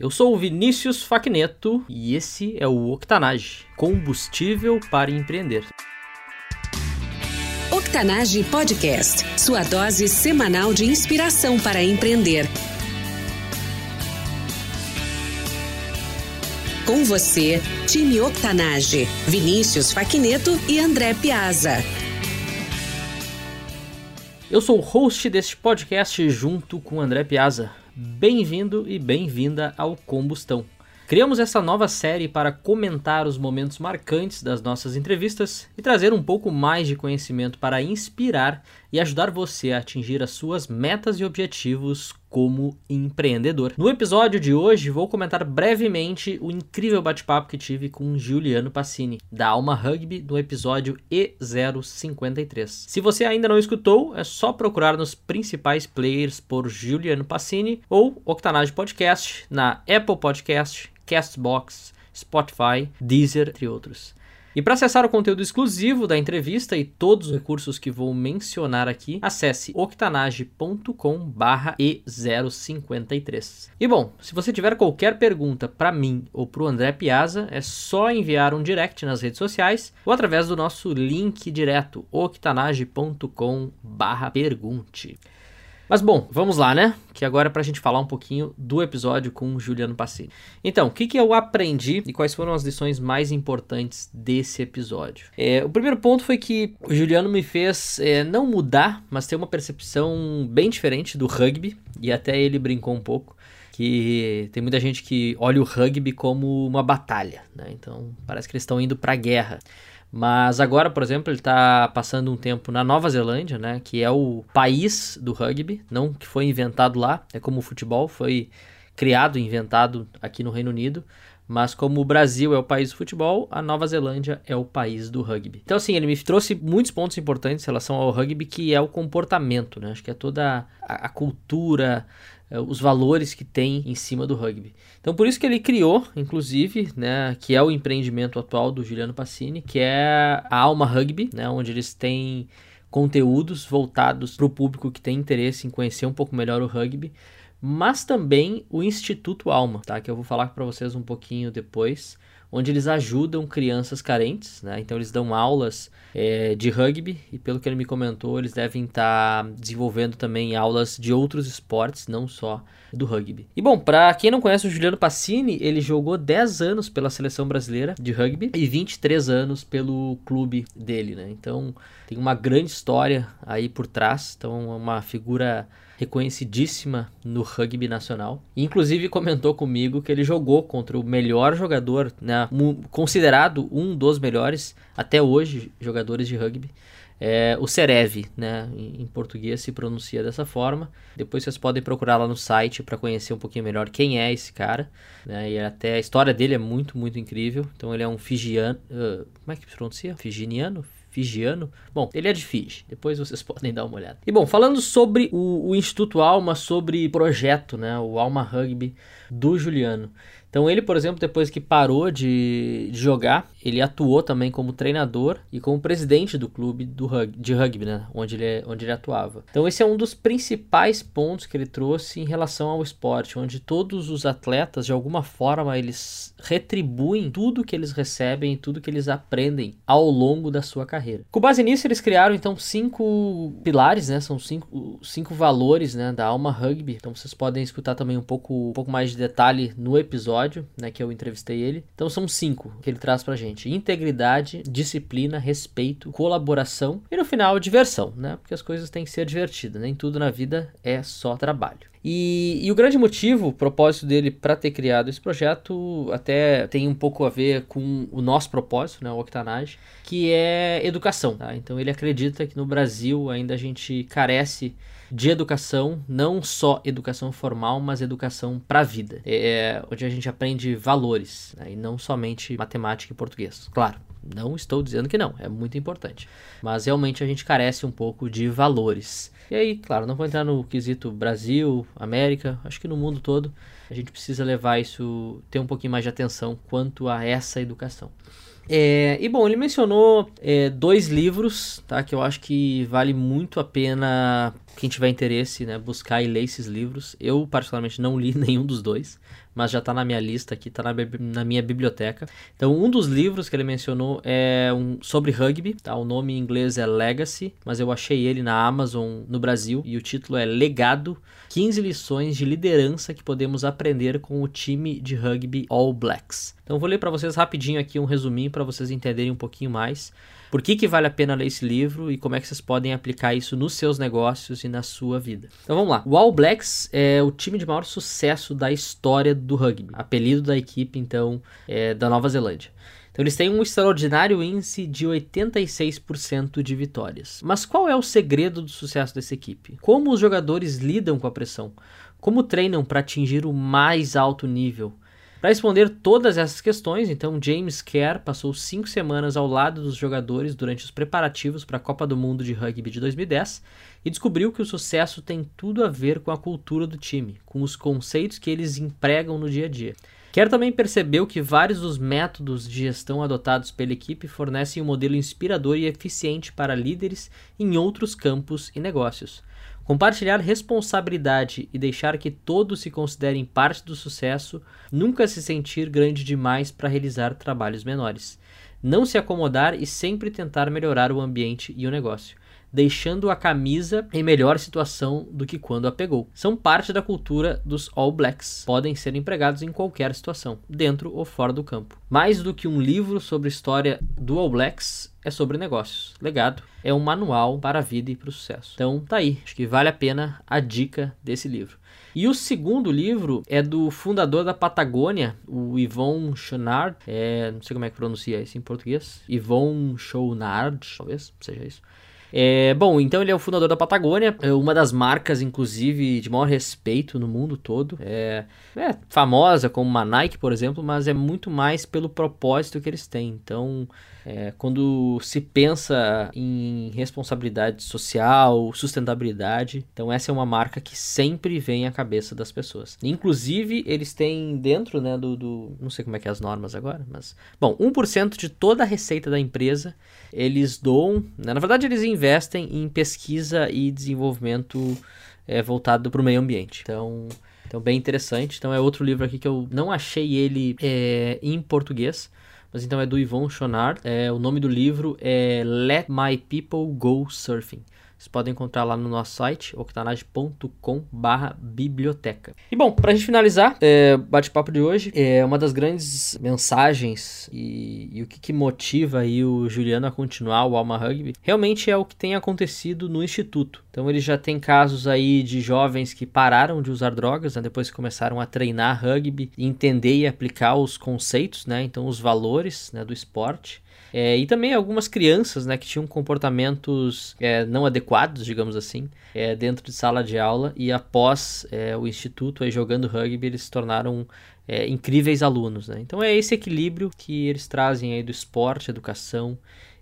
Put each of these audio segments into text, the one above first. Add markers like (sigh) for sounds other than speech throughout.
Eu sou o Vinícius Facneto e esse é o Octanage combustível para empreender. Octanage Podcast sua dose semanal de inspiração para empreender. Com você, time Octanage, Vinícius Facneto e André Piazza. Eu sou o host deste podcast junto com André Piazza. Bem-vindo e bem-vinda ao Combustão. Criamos essa nova série para comentar os momentos marcantes das nossas entrevistas e trazer um pouco mais de conhecimento para inspirar e ajudar você a atingir as suas metas e objetivos como empreendedor. No episódio de hoje, vou comentar brevemente o incrível bate-papo que tive com Juliano Passini, da Alma Rugby, no episódio E053. Se você ainda não escutou, é só procurar nos principais players por Juliano Passini ou Octanage Podcast na Apple Podcast, Castbox, Spotify, Deezer, entre outros. E para acessar o conteúdo exclusivo da entrevista e todos os recursos que vou mencionar aqui, acesse octanage.com/e053. E bom, se você tiver qualquer pergunta para mim ou para o André Piazza, é só enviar um direct nas redes sociais ou através do nosso link direto octanage.com/pergunte. Mas bom, vamos lá, né? Que agora é pra gente falar um pouquinho do episódio com o Juliano Passini. Então, o que, que eu aprendi e quais foram as lições mais importantes desse episódio? É, o primeiro ponto foi que o Juliano me fez é, não mudar, mas ter uma percepção bem diferente do rugby, e até ele brincou um pouco que tem muita gente que olha o rugby como uma batalha, né? Então parece que eles estão indo para a guerra. Mas agora, por exemplo, ele está passando um tempo na Nova Zelândia, né, que é o país do rugby, não que foi inventado lá, é como o futebol, foi criado inventado aqui no Reino Unido, mas como o Brasil é o país do futebol, a Nova Zelândia é o país do rugby. Então, assim, ele me trouxe muitos pontos importantes em relação ao rugby, que é o comportamento, né? Acho que é toda a, a cultura, os valores que tem em cima do rugby. Então por isso que ele criou, inclusive, né, que é o empreendimento atual do Juliano Passini, que é a Alma Rugby, né, onde eles têm conteúdos voltados para o público que tem interesse em conhecer um pouco melhor o rugby, mas também o Instituto Alma, tá, que eu vou falar para vocês um pouquinho depois onde eles ajudam crianças carentes, né? Então eles dão aulas é, de rugby e pelo que ele me comentou, eles devem estar tá desenvolvendo também aulas de outros esportes, não só do rugby. E bom, para quem não conhece o Juliano Passini, ele jogou 10 anos pela seleção brasileira de rugby e 23 anos pelo clube dele, né? Então tem uma grande história aí por trás, então é uma figura reconhecidíssima no rugby nacional. Inclusive comentou comigo que ele jogou contra o melhor jogador, né, considerado um dos melhores até hoje jogadores de rugby. É, o Cerev, né, em, português se pronuncia dessa forma. Depois vocês podem procurar lá no site para conhecer um pouquinho melhor quem é esse cara. Né, e até a história dele é muito, muito incrível. Então ele é um fijiano. Uh, como é que se pronuncia? Figiniano? Figiano. Bom, ele é de Fiji, depois vocês (laughs) podem dar uma olhada. E bom, falando sobre o, o Instituto Alma, sobre projeto, né, o Alma Rugby do Juliano. Então ele, por exemplo, depois que parou de, de, jogar, ele atuou também como treinador e como presidente do clube do de rugby, né? Onde ele, onde ele atuava. Então esse é um dos principais pontos que ele trouxe em relação ao esporte, onde todos os atletas, de alguma forma, eles retribuem tudo que eles recebem, tudo que eles aprendem ao longo da sua carreira. Com base nisso, eles criaram então cinco pilares, né? São cinco, cinco valores, né? Da alma rugby. Então vocês podem escutar também um pouco, um pouco mais de detalhe no episódio episódio, né, que eu entrevistei ele. Então são cinco que ele traz pra gente: integridade, disciplina, respeito, colaboração e no final diversão, né? Porque as coisas têm que ser divertidas, nem tudo na vida é só trabalho. E, e, o grande motivo, o propósito dele para ter criado esse projeto, até tem um pouco a ver com o nosso propósito, né, o Octanage, que é educação. Tá? Então ele acredita que no Brasil ainda a gente carece de educação, não só educação formal, mas educação para a vida, é, onde a gente aprende valores né, e não somente matemática e português. Claro, não estou dizendo que não, é muito importante, mas realmente a gente carece um pouco de valores. E aí, claro, não vou entrar no quesito Brasil, América, acho que no mundo todo a gente precisa levar isso, ter um pouquinho mais de atenção quanto a essa educação. É, e bom, ele mencionou é, dois livros, tá? Que eu acho que vale muito a pena quem tiver interesse, né, buscar e ler esses livros. Eu, particularmente, não li (laughs) nenhum dos dois, mas já está na minha lista aqui, está na, na, minha biblioteca. Então, um dos livros que ele mencionou é um sobre rugby, tá? O nome em inglês é Legacy, mas eu achei ele na Amazon no Brasil e o título é Legado: 15 lições de liderança que podemos aprender com o time de rugby All Blacks. Então, vou ler para vocês rapidinho aqui um resuminho para vocês entenderem um pouquinho mais por que, que vale a pena ler esse livro e como é que vocês podem aplicar isso nos seus negócios e na sua vida. Então vamos lá. O All Blacks é o time de maior sucesso da história do rugby. Apelido da equipe, então, é da Nova Zelândia. Então eles têm um extraordinário índice de 86% de vitórias. Mas qual é o segredo do sucesso dessa equipe? Como os jogadores lidam com a pressão? Como treinam para atingir o mais alto nível? Para responder todas essas questões, então James Kerr passou cinco semanas ao lado dos jogadores durante os preparativos para a Copa do Mundo de Rugby de 2010 e descobriu que o sucesso tem tudo a ver com a cultura do time, com os conceitos que eles empregam no dia a dia. Kerr também percebeu que vários dos métodos de gestão adotados pela equipe fornecem um modelo inspirador e eficiente para líderes em outros campos e negócios. Compartilhar responsabilidade e deixar que todos se considerem parte do sucesso, nunca se sentir grande demais para realizar trabalhos menores. Não se acomodar e sempre tentar melhorar o ambiente e o negócio deixando a camisa em melhor situação do que quando a pegou. São parte da cultura dos All Blacks. Podem ser empregados em qualquer situação, dentro ou fora do campo. Mais do que um livro sobre história do All Blacks, é sobre negócios. Legado é um manual para a vida e para o sucesso. Então tá aí, acho que vale a pena a dica desse livro. E o segundo livro é do fundador da Patagônia, o Yvon Chouinard. É, não sei como é que pronuncia isso em português. Yvon Chouinard, talvez seja isso. É, bom, então ele é o fundador da Patagônia, é uma das marcas, inclusive, de maior respeito no mundo todo. É, é, famosa como uma Nike, por exemplo, mas é muito mais pelo propósito que eles têm. Então, é, quando se pensa em responsabilidade social, sustentabilidade, então essa é uma marca que sempre vem à cabeça das pessoas. Inclusive, eles têm dentro né, do, do Não sei como é que é as normas agora, mas. Bom, 1% de toda a receita da empresa eles doam. Né, na verdade, eles investem em pesquisa e desenvolvimento é, voltado para o meio ambiente. Então. Então, bem interessante. Então, é outro livro aqui que eu não achei ele é, em português, mas então é do Yvon Chonard. É, o nome do livro é Let My People Go Surfing. Vocês podem encontrar lá no nosso site, octanage.com.br biblioteca. E bom, para a gente finalizar, é, bate-papo de hoje, é uma das grandes mensagens e, e o que, que, motiva aí o Juliano a continuar o Alma Rugby, realmente é o que tem acontecido no Instituto. Então ele já tem casos aí de jovens que pararam de usar drogas, né, depois que começaram a treinar rugby, entender e aplicar os conceitos, né, então os valores né, do esporte. É, e também algumas crianças né, que tinham comportamentos é, não adequados, digamos assim, é, dentro de sala de aula e após é, o instituto aí, jogando rugby eles se tornaram é, incríveis alunos. Né? Então é esse equilíbrio que eles trazem aí do esporte, educação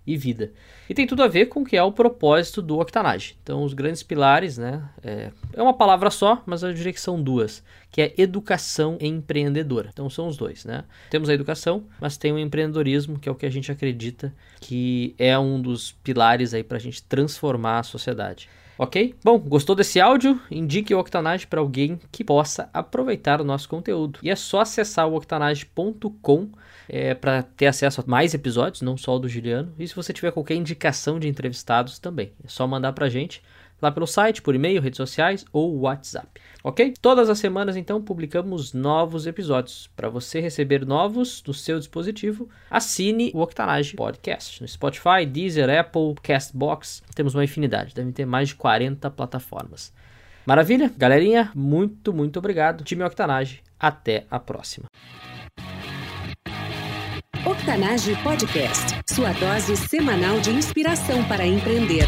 e vida. E tem tudo a ver com o que é o propósito do Octanage. Então, os grandes pilares, né? É, é, uma palavra só, mas eu diria que são duas, que é educação empreendedora. Então, são os dois, né? Temos a educação, mas tem o empreendedorismo, que é o que a gente acredita que é um dos pilares aí para a gente transformar a sociedade. Ok? Bom, gostou desse áudio? Indique o Octanage para alguém que possa aproveitar o nosso conteúdo. E é só acessar o octanage.com é, para ter acesso a mais episódios, não só o do Juliano. E se você tiver qualquer indicação de entrevistados também, é só mandar para gente lá pelo site, por e-mail, redes sociais ou WhatsApp. Ok? Todas as semanas, então, publicamos novos episódios. Para você receber novos no seu dispositivo, assine o Octanage Podcast. No Spotify, Deezer, Apple, Castbox, temos uma infinidade. Devem ter mais de 40 plataformas. Maravilha? Galerinha, muito, muito obrigado. Time Octanage, até a próxima. Octanage Podcast, sua dose semanal de inspiração para empreender.